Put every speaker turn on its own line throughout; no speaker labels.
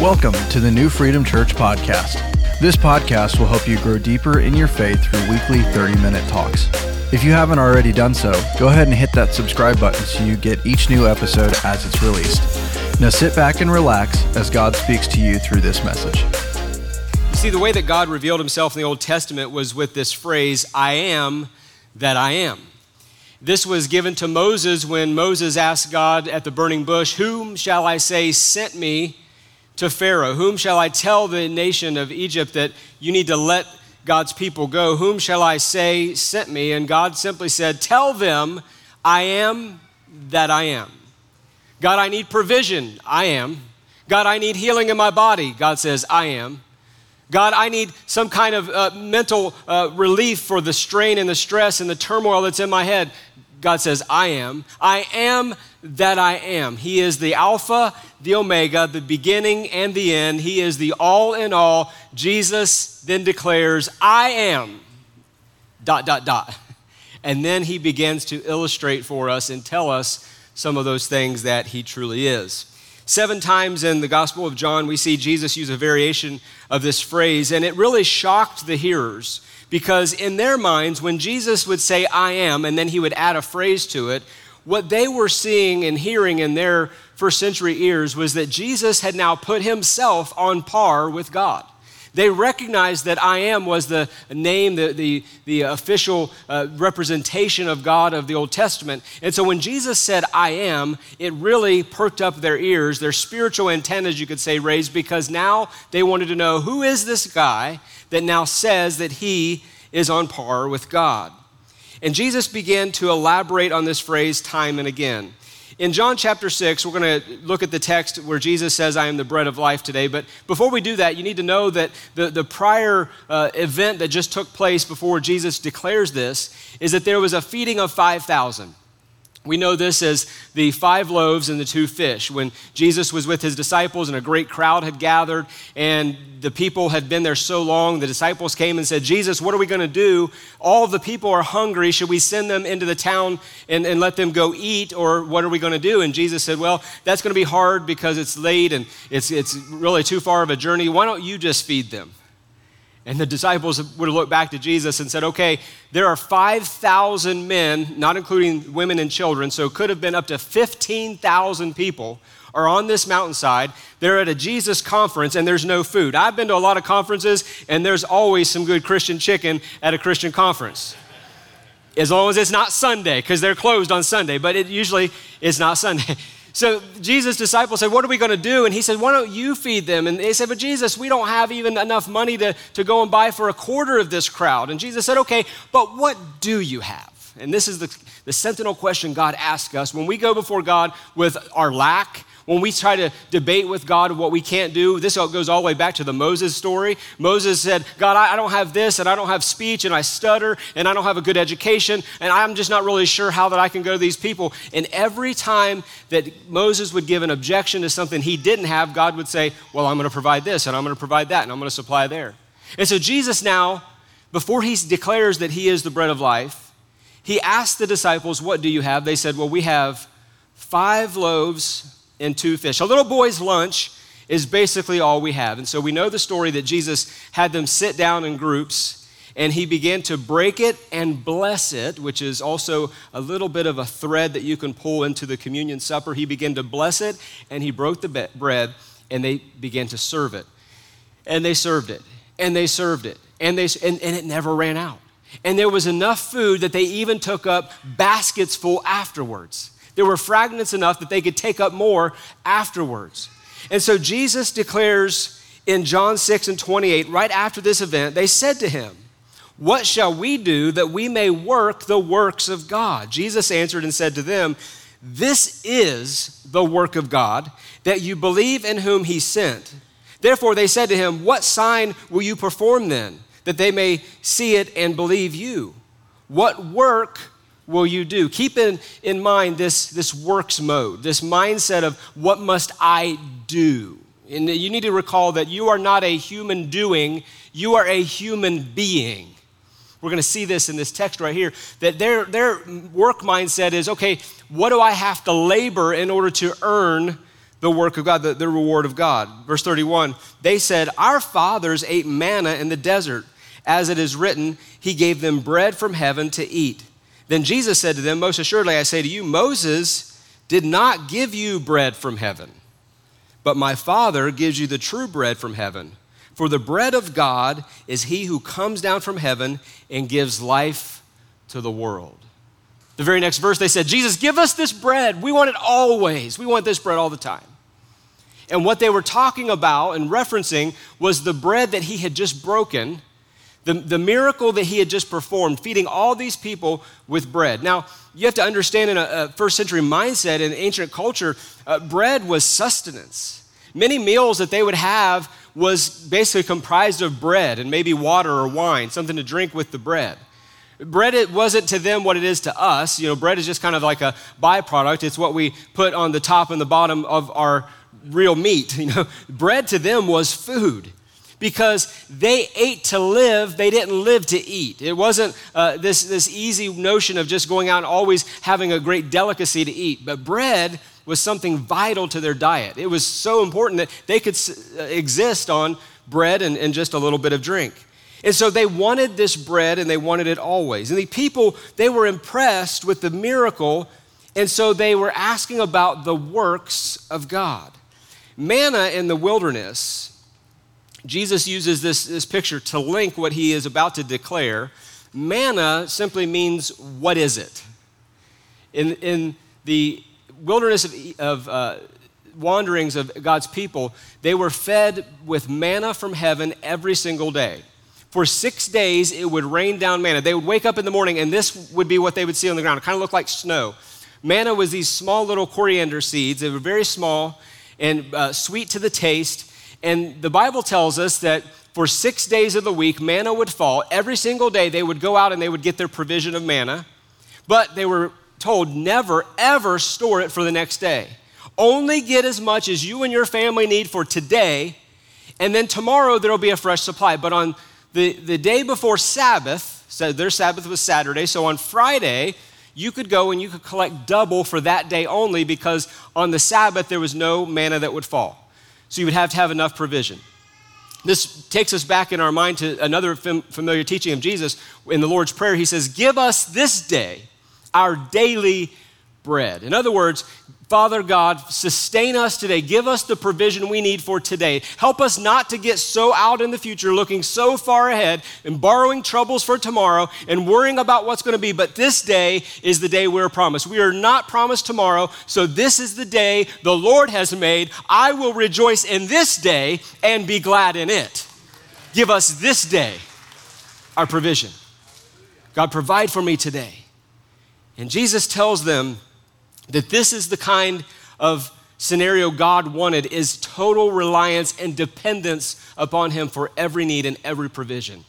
Welcome to the New Freedom Church podcast. This podcast will help you grow deeper in your faith through weekly 30 minute talks. If you haven't already done so, go ahead and hit that subscribe button so you get each new episode as it's released. Now sit back and relax as God speaks to you through this message.
You see, the way that God revealed himself in the Old Testament was with this phrase, I am that I am. This was given to Moses when Moses asked God at the burning bush, Whom shall I say sent me to Pharaoh? Whom shall I tell the nation of Egypt that you need to let God's people go? Whom shall I say sent me? And God simply said, Tell them, I am that I am. God, I need provision. I am. God, I need healing in my body. God says, I am. God, I need some kind of uh, mental uh, relief for the strain and the stress and the turmoil that's in my head. God says, I am. I am that I am. He is the Alpha, the Omega, the beginning and the end. He is the all in all. Jesus then declares, I am, dot, dot, dot. And then he begins to illustrate for us and tell us some of those things that he truly is. Seven times in the Gospel of John, we see Jesus use a variation of this phrase, and it really shocked the hearers because, in their minds, when Jesus would say, I am, and then he would add a phrase to it, what they were seeing and hearing in their first century ears was that Jesus had now put himself on par with God. They recognized that I am was the name, the, the, the official uh, representation of God of the Old Testament. And so when Jesus said, I am, it really perked up their ears, their spiritual antennas, you could say, raised, because now they wanted to know who is this guy that now says that he is on par with God. And Jesus began to elaborate on this phrase time and again. In John chapter 6, we're going to look at the text where Jesus says, I am the bread of life today. But before we do that, you need to know that the, the prior uh, event that just took place before Jesus declares this is that there was a feeding of 5,000. We know this as the five loaves and the two fish. When Jesus was with his disciples and a great crowd had gathered, and the people had been there so long, the disciples came and said, Jesus, what are we going to do? All the people are hungry. Should we send them into the town and, and let them go eat, or what are we going to do? And Jesus said, Well, that's going to be hard because it's late and it's, it's really too far of a journey. Why don't you just feed them? And the disciples would have looked back to Jesus and said, okay, there are 5,000 men, not including women and children, so it could have been up to 15,000 people are on this mountainside. They're at a Jesus conference and there's no food. I've been to a lot of conferences and there's always some good Christian chicken at a Christian conference. As long as it's not Sunday, because they're closed on Sunday, but it usually is not Sunday. So Jesus' disciples said, What are we going to do? And he said, Why don't you feed them? And they said, But Jesus, we don't have even enough money to, to go and buy for a quarter of this crowd. And Jesus said, Okay, but what do you have? And this is the, the sentinel question God asks us when we go before God with our lack when we try to debate with God what we can't do, this goes all the way back to the Moses story. Moses said, God, I don't have this, and I don't have speech, and I stutter, and I don't have a good education, and I'm just not really sure how that I can go to these people. And every time that Moses would give an objection to something he didn't have, God would say, Well, I'm going to provide this, and I'm going to provide that, and I'm going to supply there. And so Jesus now, before he declares that he is the bread of life, he asked the disciples, What do you have? They said, Well, we have five loaves and two fish. A little boy's lunch is basically all we have. And so we know the story that Jesus had them sit down in groups and he began to break it and bless it, which is also a little bit of a thread that you can pull into the communion supper. He began to bless it and he broke the bread and they began to serve it. And they served it and they served it and, they, and, and it never ran out. And there was enough food that they even took up baskets full afterwards. There were fragments enough that they could take up more afterwards. And so Jesus declares in John 6 and 28, right after this event, they said to him, What shall we do that we may work the works of God? Jesus answered and said to them, This is the work of God, that you believe in whom he sent. Therefore, they said to him, What sign will you perform then, that they may see it and believe you? What work will you do? Keep in, in mind this, this works mode, this mindset of what must I do? And you need to recall that you are not a human doing, you are a human being. We're going to see this in this text right here that their, their work mindset is okay, what do I have to labor in order to earn the work of God, the, the reward of God. Verse 31 they said, Our fathers ate manna in the desert. As it is written, He gave them bread from heaven to eat. Then Jesus said to them, Most assuredly, I say to you, Moses did not give you bread from heaven, but my Father gives you the true bread from heaven. For the bread of God is he who comes down from heaven and gives life to the world. The very next verse, they said, Jesus, give us this bread. We want it always. We want this bread all the time. And what they were talking about and referencing was the bread that he had just broken the, the miracle that he had just performed, feeding all these people with bread. Now, you have to understand in a, a first century mindset in ancient culture, uh, bread was sustenance. Many meals that they would have was basically comprised of bread and maybe water or wine, something to drink with the bread. Bread it wasn't to them what it is to us. You know, bread is just kind of like a byproduct. It's what we put on the top and the bottom of our real meat. You know, bread to them was food because they ate to live, they didn't live to eat. It wasn't uh, this, this easy notion of just going out and always having a great delicacy to eat. But bread was something vital to their diet. It was so important that they could uh, exist on bread and, and just a little bit of drink. And so they wanted this bread and they wanted it always. And the people, they were impressed with the miracle, and so they were asking about the works of God. Manna in the wilderness Jesus uses this, this picture to link what he is about to declare. Manna simply means, what is it? In, in the wilderness of, of uh, wanderings of God's people, they were fed with manna from heaven every single day. For six days, it would rain down manna. They would wake up in the morning, and this would be what they would see on the ground. It kind of looked like snow. Manna was these small little coriander seeds. They were very small and uh, sweet to the taste and the Bible tells us that for six days of the week, manna would fall. Every single day, they would go out and they would get their provision of manna. But they were told never, ever store it for the next day. Only get as much as you and your family need for today, and then tomorrow there'll be a fresh supply. But on the, the day before Sabbath, so their Sabbath was Saturday, so on Friday, you could go and you could collect double for that day only because on the Sabbath there was no manna that would fall. So you would have to have enough provision. This takes us back in our mind to another familiar teaching of Jesus. In the Lord's Prayer, he says, Give us this day our daily bread. In other words, Father God, sustain us today. Give us the provision we need for today. Help us not to get so out in the future, looking so far ahead and borrowing troubles for tomorrow and worrying about what's going to be. But this day is the day we're promised. We are not promised tomorrow, so this is the day the Lord has made. I will rejoice in this day and be glad in it. Give us this day our provision. God, provide for me today. And Jesus tells them, that this is the kind of scenario God wanted is total reliance and dependence upon him for every need and every provision.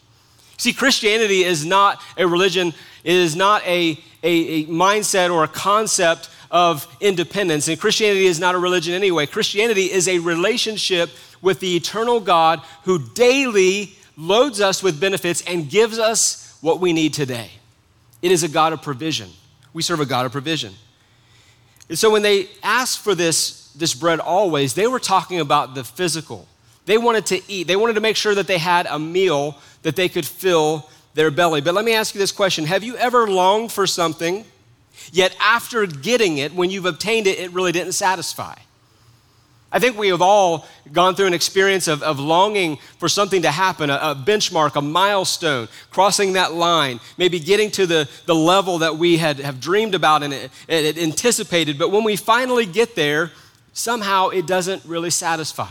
See, Christianity is not a religion, it is not a, a, a, mindset or a concept of independence. And Christianity is not a religion anyway. Christianity is a relationship with the eternal God who daily loads us with benefits and gives us what we need today. It is a God of provision. We serve a God of provision. And so when they asked for this, this bread always, they were talking about the physical. They wanted to eat, they wanted to make sure that they had a meal that they could fill their belly. But let me ask you this question Have you ever longed for something, yet after getting it, when you've obtained it, it really didn't satisfy? I think we have all gone through an experience of, of longing for something to happen, a, a, benchmark, a milestone, crossing that line, maybe getting to the, the level that we had have dreamed about and, and, and anticipated. But when we finally get there, somehow it doesn't really satisfy.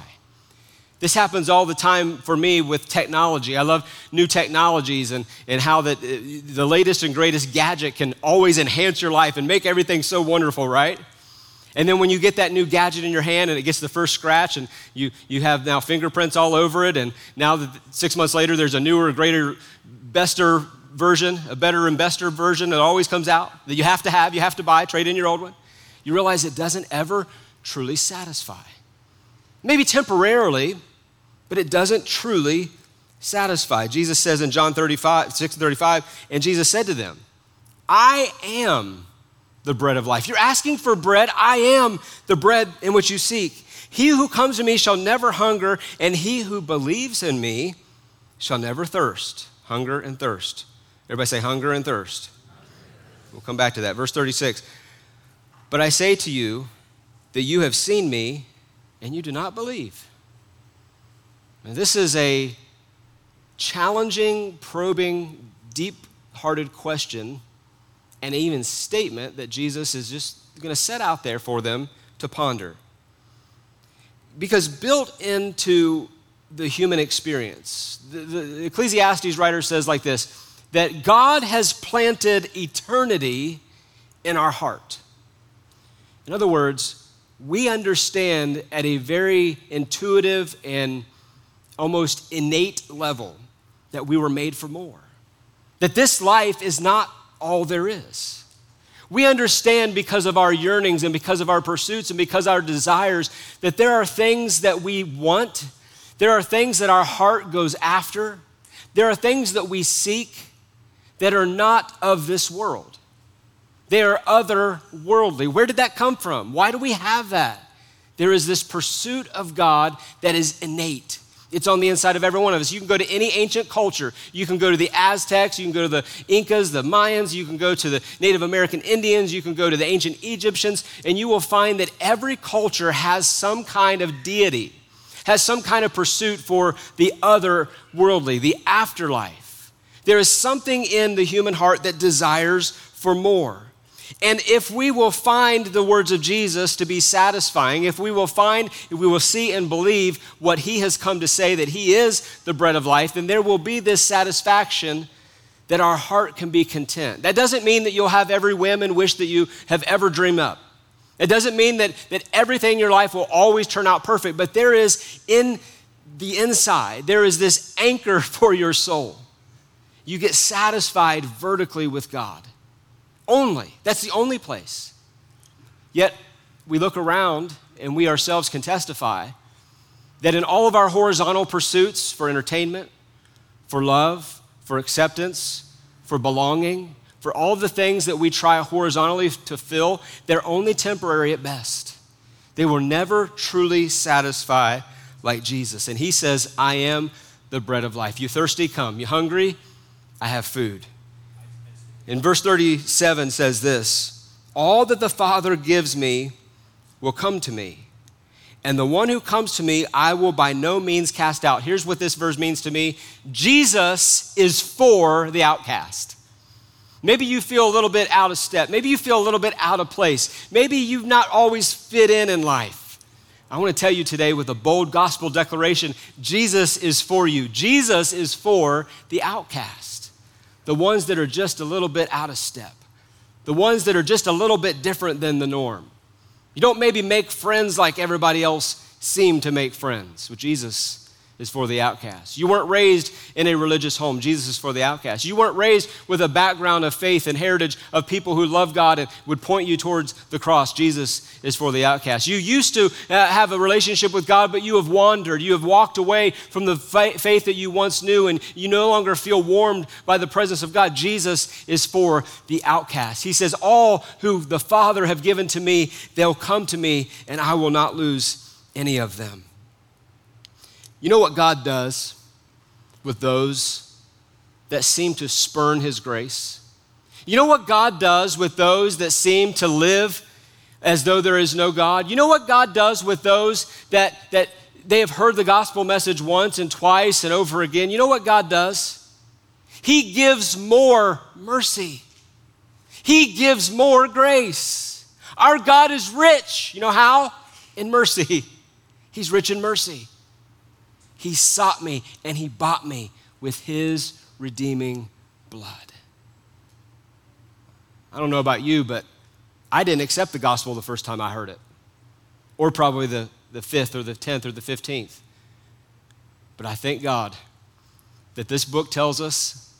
This happens all the time for me with technology. I love new technologies and, and how that uh, the latest and greatest gadget can always enhance your life and make everything so wonderful, right? And then when you get that new gadget in your hand and it gets the first scratch and you, you have now fingerprints all over it, and now that six months later there's a newer, greater, bester version, a better and bester version that always comes out that you have to have, you have to buy, trade in your old one, you realize it doesn't ever truly satisfy. Maybe temporarily, but it doesn't truly satisfy. Jesus says in John 35, 6 35, and Jesus said to them, I am the bread of life. You're asking for bread. I am the bread in which you seek. He who comes to me shall never hunger, and he who believes in me shall never thirst. Hunger and thirst. Everybody say hunger and thirst. We'll come back to that. Verse 36. But I say to you that you have seen me, and you do not believe. Now, this is a challenging, probing, deep hearted question and even statement that Jesus is just going to set out there for them to ponder. Because built into the human experience, the, the Ecclesiastes writer says like this that God has planted eternity in our heart. In other words, we understand at a very intuitive and almost innate level that we were made for more, that this life is not all there is. We understand because of our yearnings and because of our pursuits and because our desires that there are things that we want, there are things that our heart goes after, there are things that we seek that are not of this world. They are otherworldly. Where did that come from? Why do we have that? There is this pursuit of God that is innate. It's on the inside of every one of us. You can go to any ancient culture. You can go to the Aztecs, you can go to the Incas, the Mayans, you can go to the Native American Indians, you can go to the ancient Egyptians, and you will find that every culture has some kind of deity, has some kind of pursuit for the other worldly, the afterlife. There is something in the human heart that desires for more. And if we will find the words of Jesus to be satisfying, if we will find, we will see and believe what he has come to say that he is the bread of life, then there will be this satisfaction that our heart can be content. That doesn't mean that you'll have every whim and wish that you have ever dreamed up. It doesn't mean that, that everything in your life will always turn out perfect, but there is in the inside, there is this anchor for your soul. You get satisfied vertically with God. Only. That's the only place. Yet, we look around and we ourselves can testify that in all of our horizontal pursuits for entertainment, for love, for acceptance, for belonging, for all the things that we try horizontally to fill, they're only temporary at best. They will never truly satisfy like Jesus. And he says, I am the bread of life. You thirsty? Come. You hungry? I have food. In verse 37 says this All that the Father gives me will come to me. And the one who comes to me, I will by no means cast out. Here's what this verse means to me Jesus is for the outcast. Maybe you feel a little bit out of step. Maybe you feel a little bit out of place. Maybe you've not always fit in in life. I want to tell you today with a bold gospel declaration Jesus is for you. Jesus is for the outcast the ones that are just a little bit out of step, the ones that are just a little bit different than the norm. You don't maybe make friends like everybody else seem to make friends with Jesus is for the outcast. You weren't raised in a religious home. Jesus is for the outcast. You weren't raised with a background of faith and heritage of people who love God and would point you towards the cross. Jesus is for the outcast. You used to uh, have a relationship with God, but you have wandered. You have walked away from the faith that you once knew, and you no longer feel warmed by the presence of God. Jesus is for the outcast. He says, All who the Father have given to me, they'll come to me, and I will not lose any of them. You know what God does with those that seem to spurn His grace? You know what God does with those that seem to live as though there is no God? You know what God does with those that, that they have heard the gospel message once and twice and over again? You know what God does? He gives more mercy, He gives more grace. Our God is rich. You know how? In mercy. He's rich in mercy. He sought me and he bought me with his redeeming blood. I don't know about you, but I didn't accept the gospel the first time I heard it, or probably the, the fifth or the tenth or the fifteenth. But I thank God that this book tells us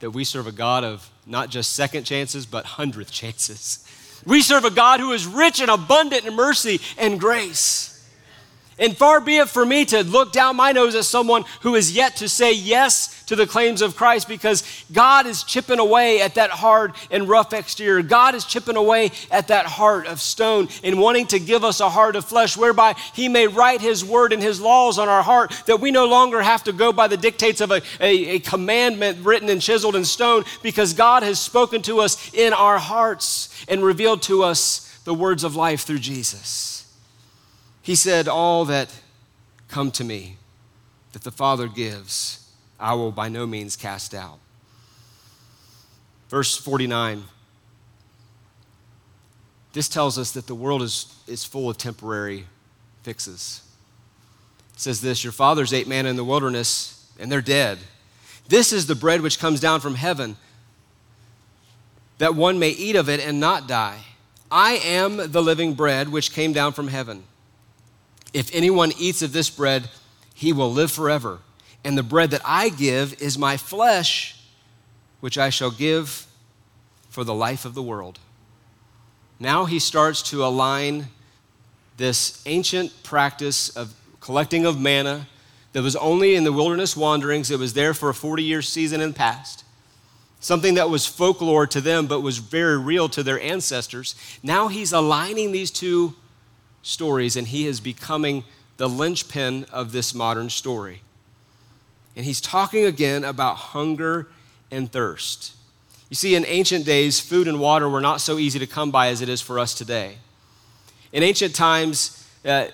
that we serve a God of not just second chances, but hundredth chances. We serve a God who is rich and abundant in mercy and grace. And far be it for me to look down my nose at someone who is yet to say yes to the claims of Christ because God is chipping away at that hard and rough exterior. God is chipping away at that heart of stone and wanting to give us a heart of flesh whereby He may write His word and His laws on our heart that we no longer have to go by the dictates of a, a, a commandment written and chiseled in stone because God has spoken to us in our hearts and revealed to us the words of life through Jesus. He said, All that come to me, that the Father gives, I will by no means cast out. Verse 49. This tells us that the world is, is full of temporary fixes. It says this Your fathers ate manna in the wilderness, and they're dead. This is the bread which comes down from heaven, that one may eat of it and not die. I am the living bread which came down from heaven. If anyone eats of this bread, he will live forever. And the bread that I give is my flesh, which I shall give for the life of the world. Now he starts to align this ancient practice of collecting of manna that was only in the wilderness wanderings, it was there for a 40 year season the past. Something that was folklore to them, but was very real to their ancestors. Now he's aligning these two stories, and he is becoming the linchpin of this modern story. And he's talking again about hunger and thirst. You see, in ancient days, food and water were not so easy to come by as it is for us today. In ancient times, uh,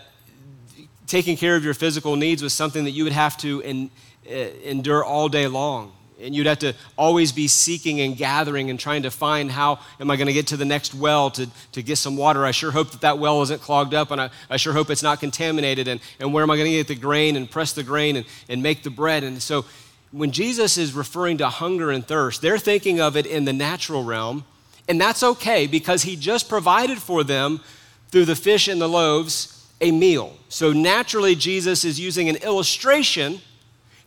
taking care of your physical needs was something that you would have to uh, endure all day long and you'd have to always be seeking and gathering and trying to find how am I going to get to the next well to, to get some water. I sure hope that that well isn't clogged up, and I, I sure hope it's not contaminated. And, and where am I going to get the grain and press the grain and, and make the bread? And so when Jesus is referring to hunger and thirst, they're thinking of it in the natural realm, and that's okay because he just provided for them through the fish and the loaves a meal. So naturally, Jesus is using an illustration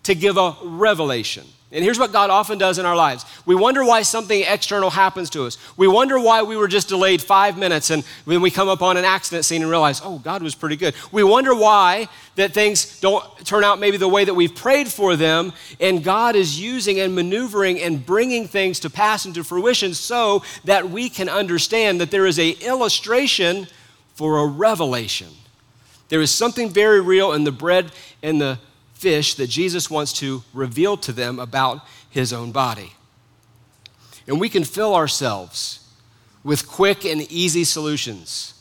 to give a revelation. And here's what God often does in our lives. We wonder why something external happens to us. We wonder why we were just delayed five minutes and then we come up on an accident scene and realize, oh, God was pretty good. We wonder why that things don't turn out maybe the way that we've prayed for them. And God is using and maneuvering and bringing things to pass into fruition so that we can understand that there is a illustration for a revelation. There is something very real in the bread and the fish that Jesus wants to reveal to them about his own body. And we can fill ourselves with quick and easy solutions.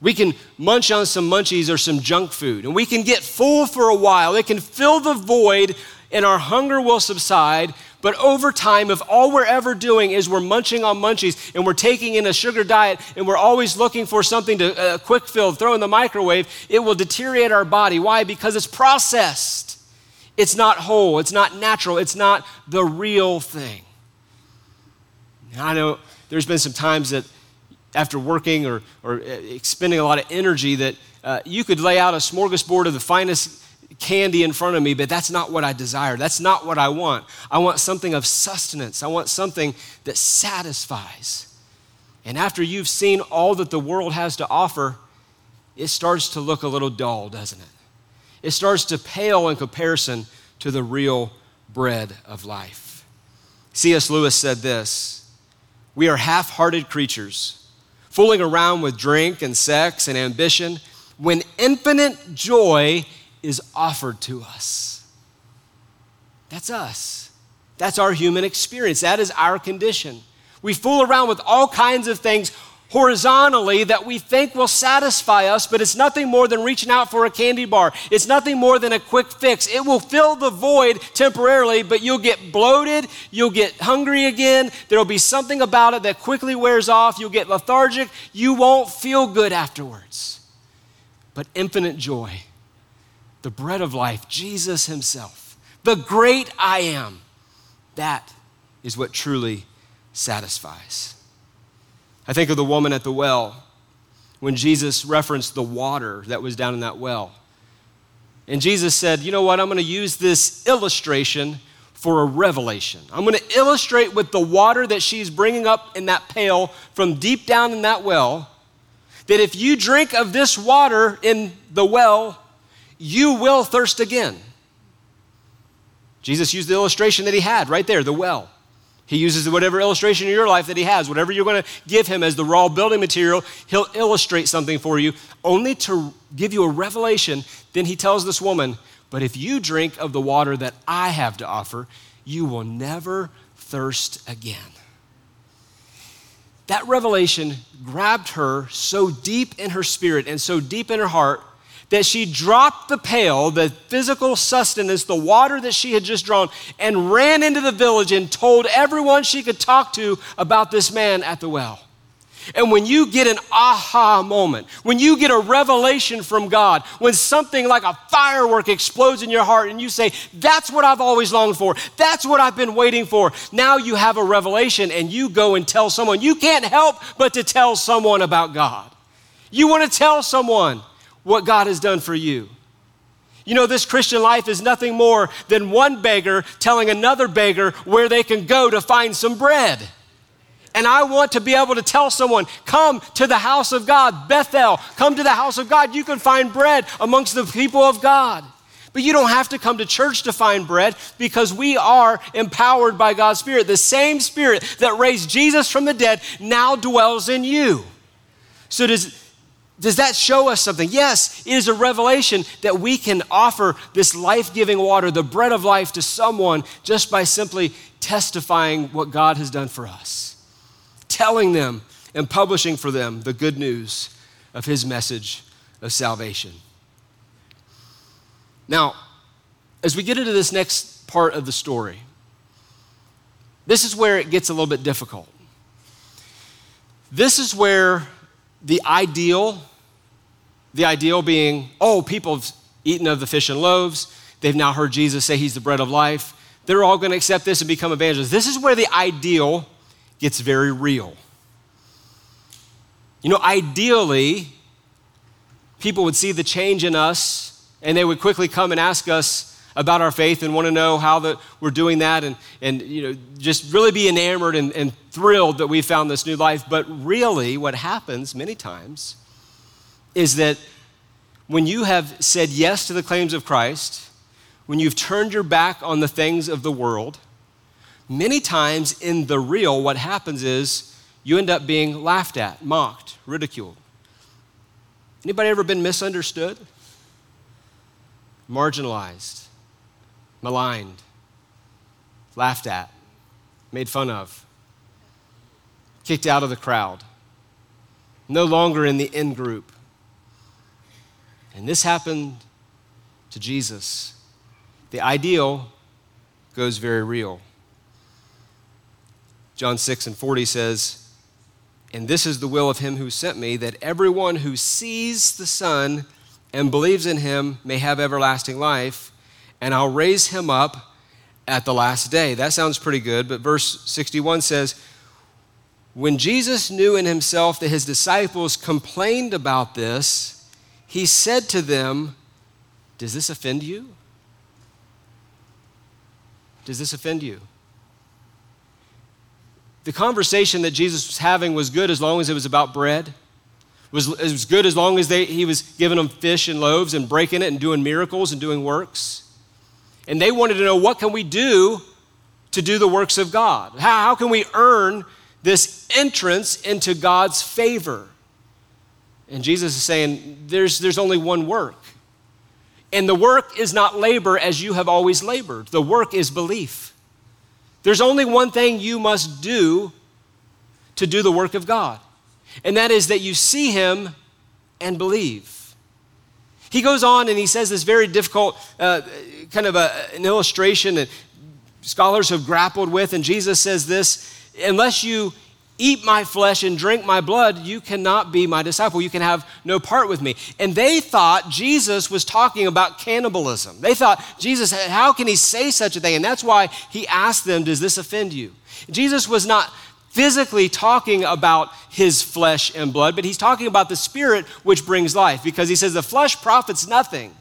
We can munch on some munchies or some junk food, and we can get full for a while. It can fill the void, and our hunger will subside. But over time, if all we're ever doing is we're munching on munchies and we're taking in a sugar diet and we're always looking for something to uh, quick fill, throw in the microwave, it will deteriorate our body. Why? Because it's processed. It's not whole, it's not natural, it's not the real thing. I know there's been some times that after working or, or expending a lot of energy that uh, you could lay out a smorgasbord of the finest candy in front of me, but that's not what I desire. That's not what I want. I want something of sustenance. I want something that satisfies. And after you've seen all that the world has to offer, it starts to look a little dull, doesn't it? It starts to pale in comparison to the real bread of life. C.S. Lewis said this We are half hearted creatures, fooling around with drink and sex and ambition when infinite joy is offered to us. That's us. That's our human experience. That is our condition. We fool around with all kinds of things horizontally that we think will satisfy us, but it's nothing more than reaching out for a candy bar. It's nothing more than a quick fix. It will fill the void temporarily, but you'll get bloated, you'll get hungry again. There'll be something about it that quickly wears off. You'll get lethargic. You won't feel good afterwards. But infinite joy, the bread of life, Jesus Himself, the great I am, that is what truly satisfies. I think of the woman at the well when Jesus referenced the water that was down in that well. And Jesus said, You know what? I'm going to use this illustration for a revelation. I'm going to illustrate with the water that she's bringing up in that pail from deep down in that well that if you drink of this water in the well, you will thirst again. Jesus used the illustration that he had right there, the well. He uses whatever illustration in your life that he has, whatever you're going to give him as the raw building material, he'll illustrate something for you, only to give you a revelation. Then he tells this woman, But if you drink of the water that I have to offer, you will never thirst again. That revelation grabbed her so deep in her spirit and so deep in her heart that she dropped the pail, the physical sustenance, the water that she had just drawn, and ran into the village and told everyone she could talk to about this man at the well. And when you get an aha moment, when you get a revelation from God, when something like a firework explodes in your heart and you say, That's what I've always longed for, that's what I've been waiting for, now you have a revelation and you go and tell someone. You can't help but to tell someone about God. You want to tell someone what God has done for you. You know, this Christian life is nothing more than one beggar telling another beggar where they can go to find some bread. And I want to be able to tell someone, come to the house of God, Bethel, come to the house of God. You can find bread amongst the people of God. But you don't have to come to church to find bread because we are empowered by God's Spirit. The same Spirit that raised Jesus from the dead now dwells in you. So, does does that show us something? Yes, it is a revelation that we can offer this life giving water, the bread of life, to someone just by simply testifying what God has done for us, telling them and publishing for them the good news of His message of salvation. Now, as we get into this next part of the story, this is where it gets a little bit difficult. This is where the ideal, the ideal being, oh, people have eaten of the fish and loaves. They've now heard Jesus say he's the bread of life. They're all going to accept this and become evangelists. This is where the ideal gets very real. You know, ideally, people would see the change in us and they would quickly come and ask us about our faith and want to know how that we're doing that and, and you know, just really be enamored and, and thrilled that we found this new life. But really, what happens many times is that when you have said yes to the claims of Christ, when you've turned your back on the things of the world, many times in the real, what happens is you end up being laughed at, mocked, ridiculed. Anybody ever been misunderstood? Marginalized? Maligned, laughed at, made fun of, kicked out of the crowd, no longer in the in group. And this happened to Jesus. The ideal goes very real. John 6 and 40 says, And this is the will of him who sent me, that everyone who sees the Son and believes in him may have everlasting life and I'll raise him up at the last day. That sounds pretty good, but verse 61 says, When Jesus knew in himself that his disciples complained about this, he said to them, Does this offend you? Does this offend you? The conversation that Jesus was having was good as long as it was about bread. Was, it was good as long as they, he was giving them fish and loaves and breaking it and doing miracles and doing works. And they wanted to know what can we do to do the works of God? How, how can we earn this entrance into God's favor? And Jesus is saying, there's, there's only one work. And the work is not labor as you have always labored, the work is belief. There's only one thing you must do to do the work of God, and that is that you see Him and believe. He goes on and he says this very difficult uh, kind of a, an illustration that scholars have grappled with. And Jesus says this unless you eat my flesh and drink my blood, you cannot be my disciple. You can have no part with me. And they thought Jesus was talking about cannibalism. They thought, Jesus, how can he say such a thing? And that's why he asked them, Does this offend you? Jesus was not physically talking about his flesh and blood, but he's talking about the spirit which brings life because he says the flesh profits nothing.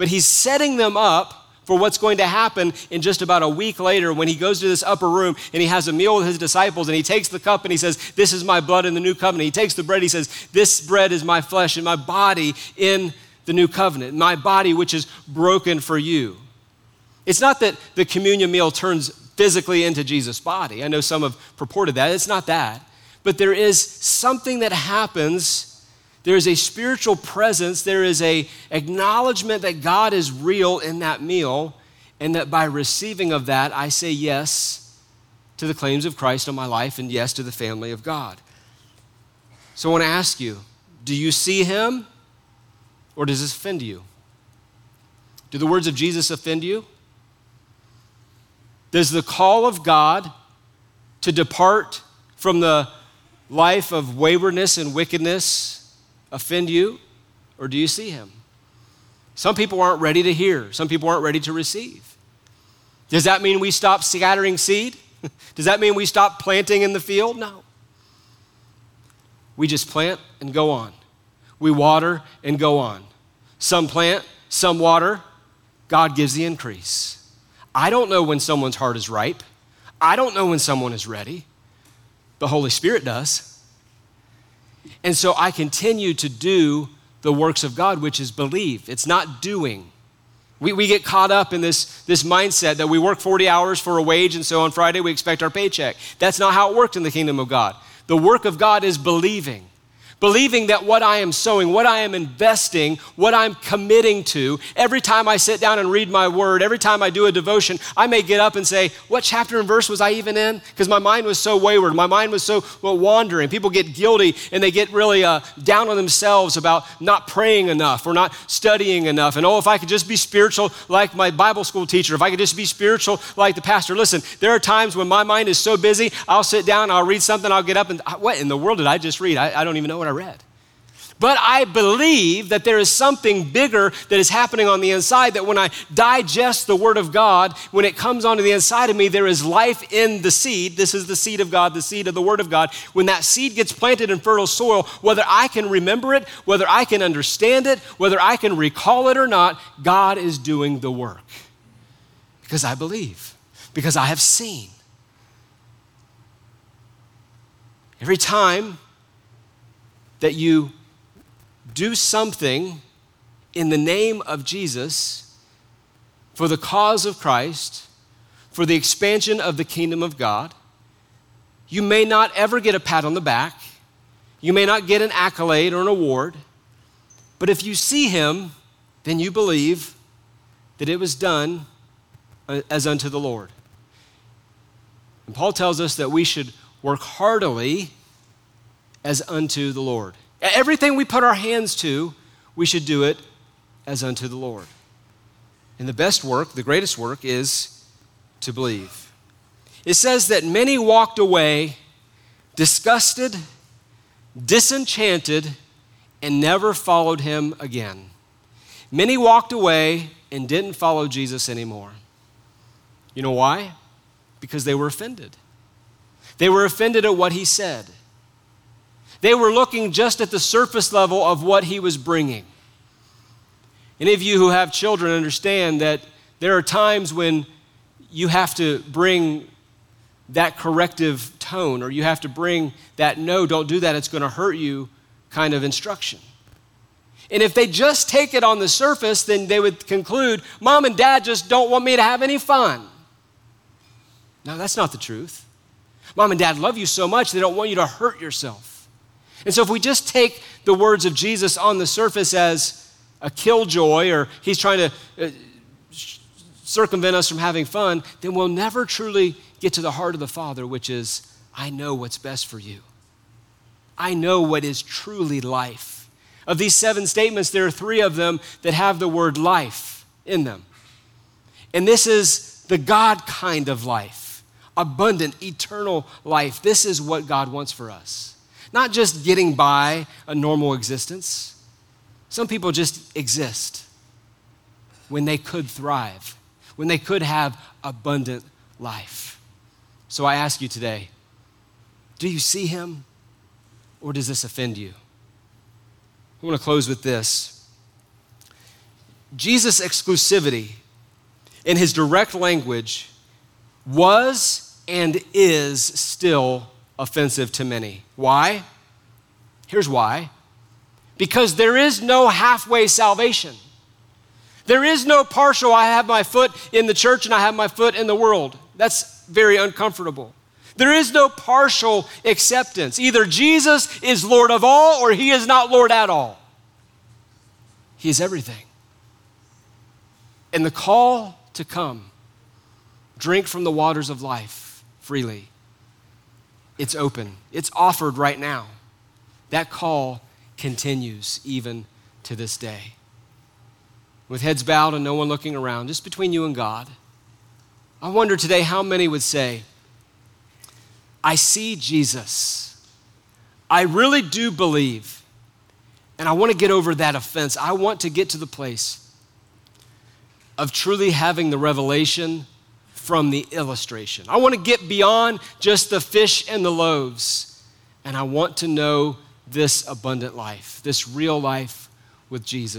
But he's setting them up for what's going to happen in just about a week later when he goes to this upper room and he has a meal with his disciples and he takes the cup and he says, This is my blood in the new covenant. He takes the bread, he says, This bread is my flesh and my body in the new covenant, my body which is broken for you. It's not that the communion meal turns physically into Jesus' body. I know some have purported that. It's not that. But there is something that happens. There is a spiritual presence. There is a acknowledgement that God is real in that meal, and that by receiving of that, I say yes to the claims of Christ on my life and yes to the family of God. So I want to ask you, do you see him or does this offend you? Do the words of Jesus offend you? Does the call of God to depart from the life of waywardness and wickedness offend you, or do you see him? Some people aren't ready to hear, some people aren't ready to receive. Does that mean we stop scattering seed? Does that mean we stop planting in the field? No. We just plant and go on. We water and go on. Some plant, some water. God gives the increase. I don't know when someone's heart is ripe. I don't know when someone is ready. The Holy Spirit does. And so I continue to do the works of God, which is believe. It's not doing. We, we get caught up in this, this mindset that we work 40 hours for a wage, and so on Friday we expect our paycheck. That's not how it worked in the kingdom of God. The work of God is believing believing that what I am sowing, what I am investing, what I'm committing to, every time I sit down and read my word, every time I do a devotion, I may get up and say, What chapter and verse was I even in? Because my mind was so wayward, my mind was so well, wandering. People get guilty and they get really uh, down on themselves about not praying enough or not studying enough. And oh, if I could just be spiritual like my Bible school teacher, if I could just be spiritual like the pastor. Listen, there are times when my mind is so busy, I'll sit down, I'll read something, I'll get up and, what in the world did I just read? I, I don't even know what I read. But I believe that there is something bigger that is happening on the inside. That when I digest the Word of God, when it comes onto the inside of me, there is life in the seed. This is the seed of God, the seed of the Word of God. When that seed gets planted in fertile soil, whether I can remember it, whether I can understand it, whether I can recall it or not, God is doing the work. Because I believe, because I have seen. Every time that you do something in the name of Jesus for the cause of Christ, for the expansion of the kingdom of God, you may not ever get a pat on the back. You may not get an accolade or an award. But if you see him, then you believe that it was done uh, as unto the Lord. And Paul tells us that we should work heartily as unto the Lord. Everything we put our hands to, we should do it as unto the Lord. And the best work, the greatest work, is to believe. It says that many walked away disgusted, disenchanted, and never followed him again. Many walked away and didn't follow Jesus anymore. You know why? Because they were offended. They were offended at what he said. They were looking just at the surface level of what he was bringing. Any of you who have children understand that there are times when you have to bring that corrective tone or you have to bring that no, don't do that, it's going to hurt you kind of instruction. And if they just take it on the surface, then they would conclude, Mom and Dad just don't want me to have any fun. No, that's not the truth. Mom and Dad love you so much, they don't want you to hurt yourself. And so, if we just take the words of Jesus on the surface as a killjoy or he's trying to uh, circumvent us from having fun, then we'll never truly get to the heart of the Father, which is, I know what's best for you. I know what is truly life. Of these seven statements, there are three of them that have the word life in them. And this is the God kind of life abundant, eternal life. This is what God wants for us. Not just getting by a normal existence. Some people just exist when they could thrive, when they could have abundant life. So I ask you today do you see him or does this offend you? I want to close with this. Jesus' exclusivity in his direct language was and is still offensive to many. Why? Here's why because there is no halfway salvation. There is no partial, I have my foot in the church and I have my foot in the world. That's very uncomfortable. There is no partial acceptance. Either Jesus is Lord of all or he is not Lord at all. He is everything. And the call to come, drink from the waters of life freely, it's open, it's offered right now. That call continues even to this day. With heads bowed and no one looking around, just between you and God, I wonder today how many would say, I see Jesus. I really do believe. And I want to get over that offense. I want to get to the place of truly having the revelation from the illustration. I want to get beyond just the fish and the loaves. And I want to know this abundant life, this real life with Jesus.